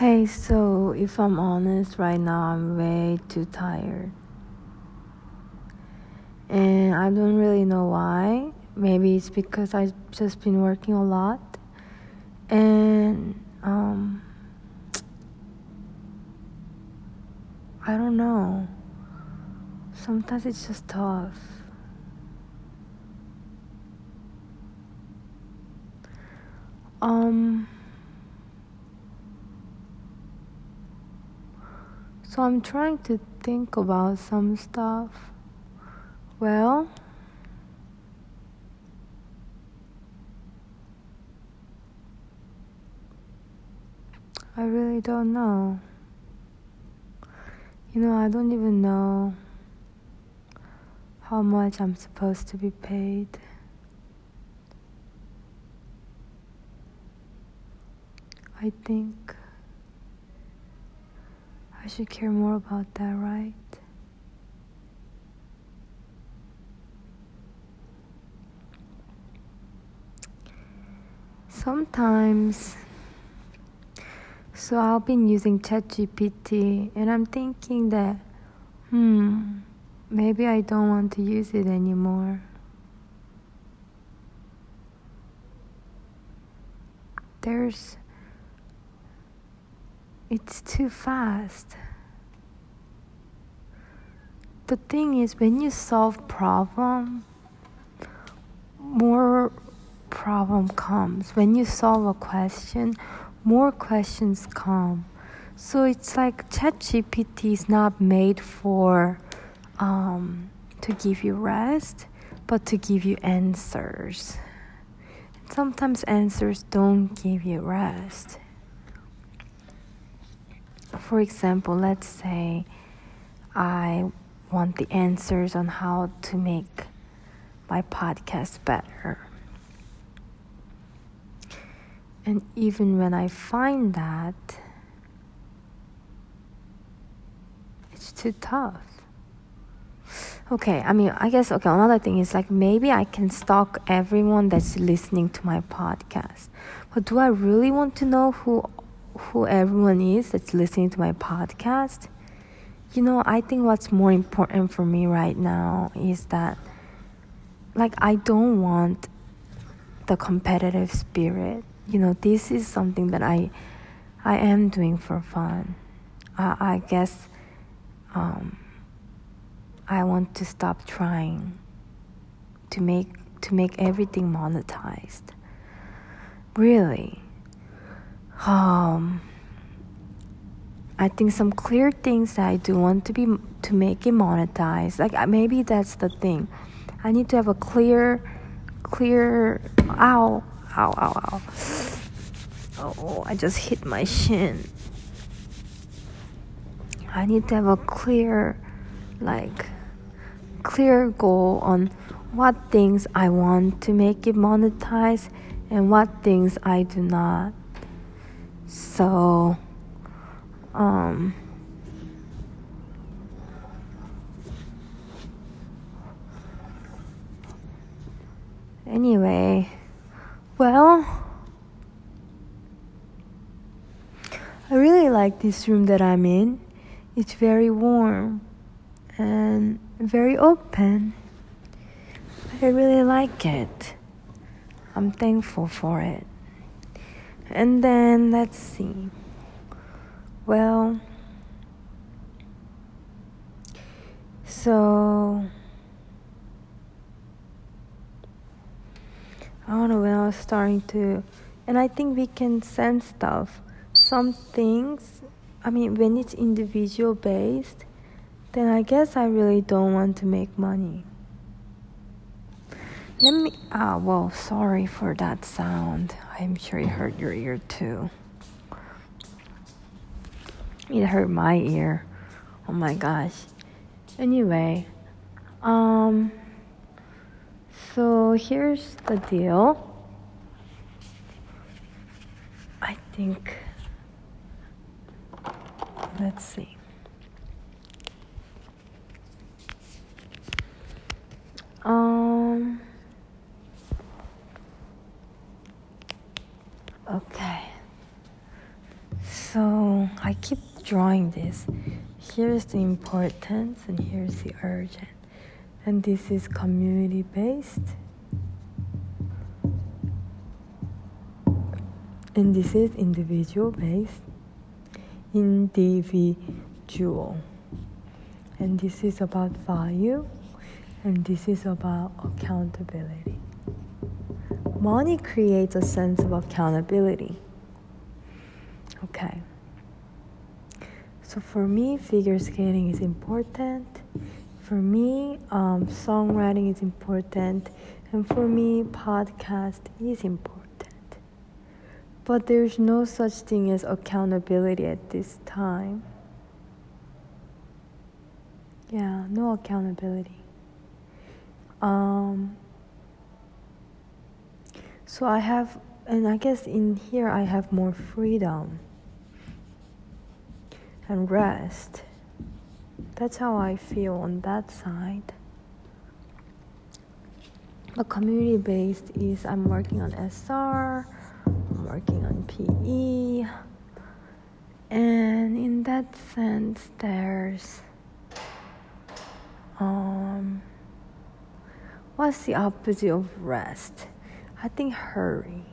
Hey, so if I'm honest, right now I'm way too tired. And I don't really know why. Maybe it's because I've just been working a lot. And, um, I don't know. Sometimes it's just tough. Um, so I'm trying to think about some stuff. Well, I really don't know. You know, I don't even know how much I'm supposed to be paid. I think I should care more about that, right? Sometimes, so I've been using ChatGPT and I'm thinking that, hmm, maybe I don't want to use it anymore. There's it's too fast. The thing is, when you solve problem, more problem comes. When you solve a question, more questions come. So it's like ChatGPT is not made for um, to give you rest, but to give you answers. Sometimes answers don't give you rest for example, let's say I want the answers on how to make my podcast better. And even when I find that, it's too tough. Okay, I mean, I guess, okay, another thing is like maybe I can stalk everyone that's listening to my podcast. But do I really want to know who who everyone is that's listening to my podcast, you know, I think what's more important for me right now is that, like, I don't want the competitive spirit. You know, this is something that I, I am doing for fun. I, I guess, um, I want to stop trying to make to make everything monetized. Really um, I think some clear things that I do want to be to make it monetized. Like maybe that's the thing. I need to have a clear, clear. Ow, ow, ow, ow. Oh, I just hit my shin. I need to have a clear, like, clear goal on what things I want to make it monetize and what things I do not. So, um, anyway, well, I really like this room that I'm in. It's very warm and very open. I really like it. I'm thankful for it. And then let's see. Well, so I don't know when I was starting to, and I think we can sense stuff. Some things, I mean, when it's individual based, then I guess I really don't want to make money. Let me, ah, well, sorry for that sound. I'm sure it hurt your ear too. It hurt my ear. Oh my gosh. Anyway, um, so here's the deal. I think, let's see. Um, Okay. So I keep drawing this. Here's the importance and here's the urgent. And this is community based. And this is individual based. Individual. And this is about value. And this is about accountability. Money creates a sense of accountability. Okay. So for me, figure skating is important. For me, um, songwriting is important. And for me, podcast is important. But there's no such thing as accountability at this time. Yeah, no accountability. Um, so I have, and I guess in here I have more freedom and rest. That's how I feel on that side. But community based is I'm working on SR, I'm working on PE, and in that sense, there's um, what's the opposite of rest? I think hurry.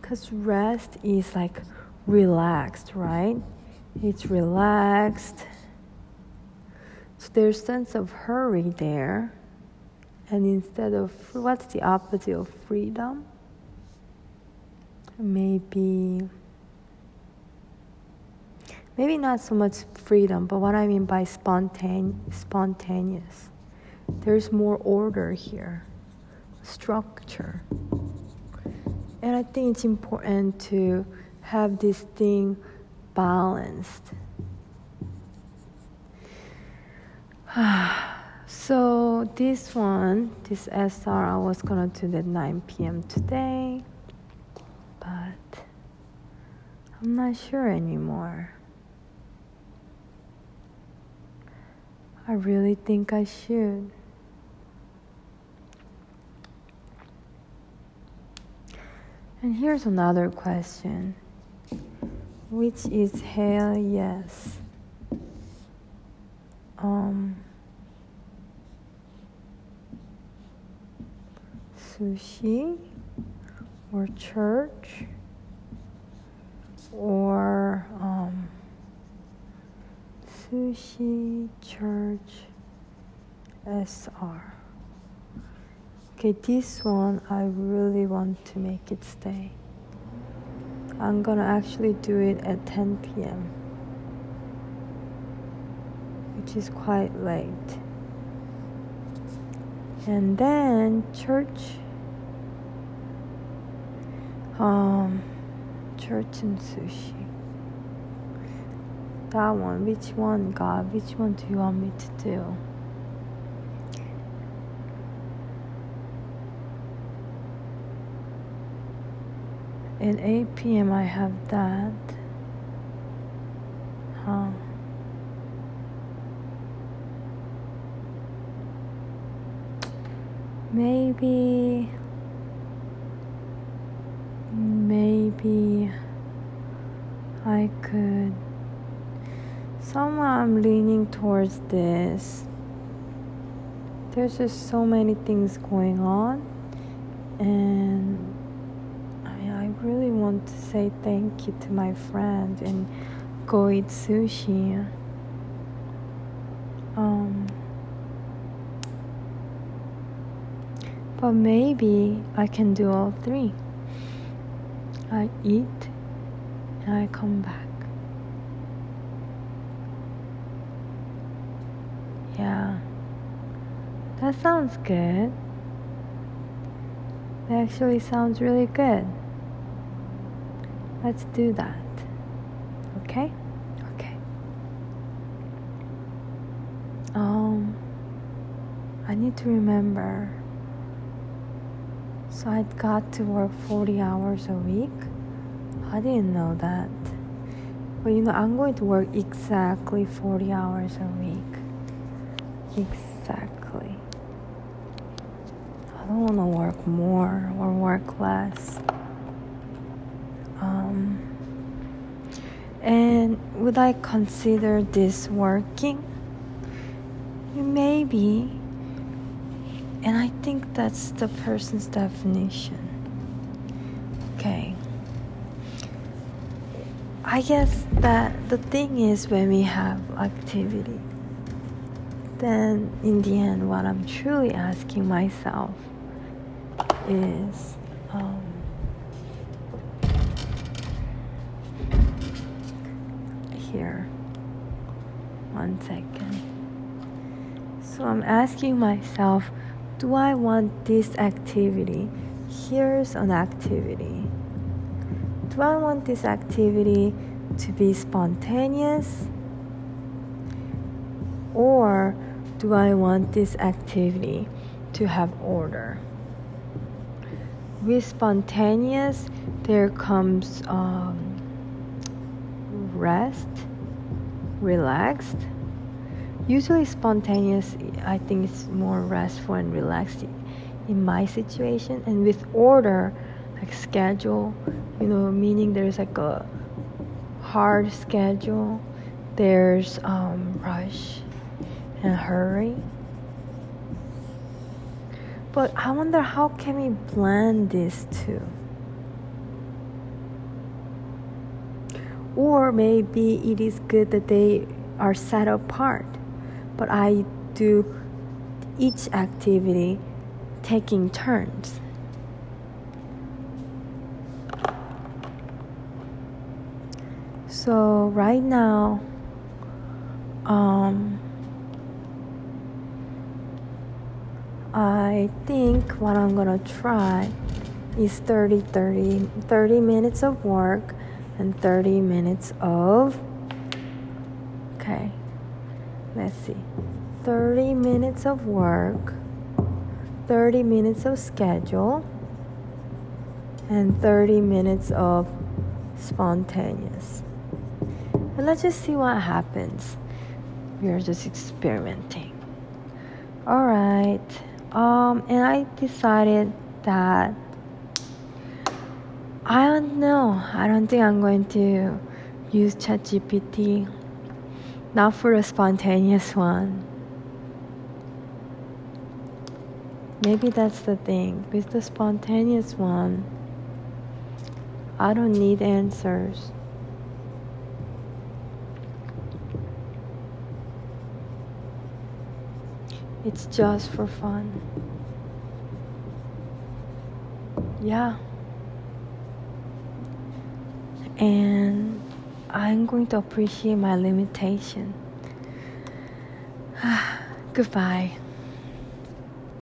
Because rest is like relaxed, right? It's relaxed. So there's sense of hurry there. And instead of what's the opposite of freedom? Maybe maybe not so much freedom, but what I mean by spontane, spontaneous. There's more order here, structure. And I think it's important to have this thing balanced. so this one, this SR, I was gonna do at 9 p.m. today, but I'm not sure anymore. I really think I should. And here's another question which is hell yes. Um, sushi or church or um, sushi church SR. Okay, this one I really want to make it stay. I'm gonna actually do it at 10 p.m., which is quite late. And then church, um, church and sushi. That one, which one, God? Which one do you want me to do? At 8 p.m. I have that. Huh. Maybe. Maybe I could. Somehow I'm leaning towards this. There's just so many things going on, and really want to say thank you to my friend and go eat sushi. Um, but maybe I can do all three. I eat and I come back. Yeah, that sounds good. That actually sounds really good. Let's do that. Okay? Okay. Um I need to remember. So I got to work 40 hours a week. I didn't know that. But you know, I'm going to work exactly 40 hours a week. Exactly. I don't want to work more or work less. Um, And would I consider this working? Maybe. And I think that's the person's definition. Okay. I guess that the thing is when we have activity, then in the end, what I'm truly asking myself is um, here. One second. So I'm asking myself, do I want this activity? Here's an activity. Do I want this activity to be spontaneous? Or do I want this activity to have order? With spontaneous, there comes um, rest, relaxed. Usually, spontaneous, I think it's more restful and relaxed in my situation. And with order, like schedule, you know, meaning there's like a hard schedule, there's um, rush and hurry. But I wonder how can we blend these two? Or maybe it is good that they are set apart, but I do each activity taking turns. So right now, um, I think what I'm gonna try is 30 30 30 minutes of work and 30 minutes of okay let's see 30 minutes of work 30 minutes of schedule and 30 minutes of spontaneous. And let's just see what happens. We are just experimenting. All right um, and I decided that I don't know. I don't think I'm going to use ChatGPT. Not for a spontaneous one. Maybe that's the thing. With the spontaneous one, I don't need answers. It's just for fun. Yeah. And I'm going to appreciate my limitation. Goodbye.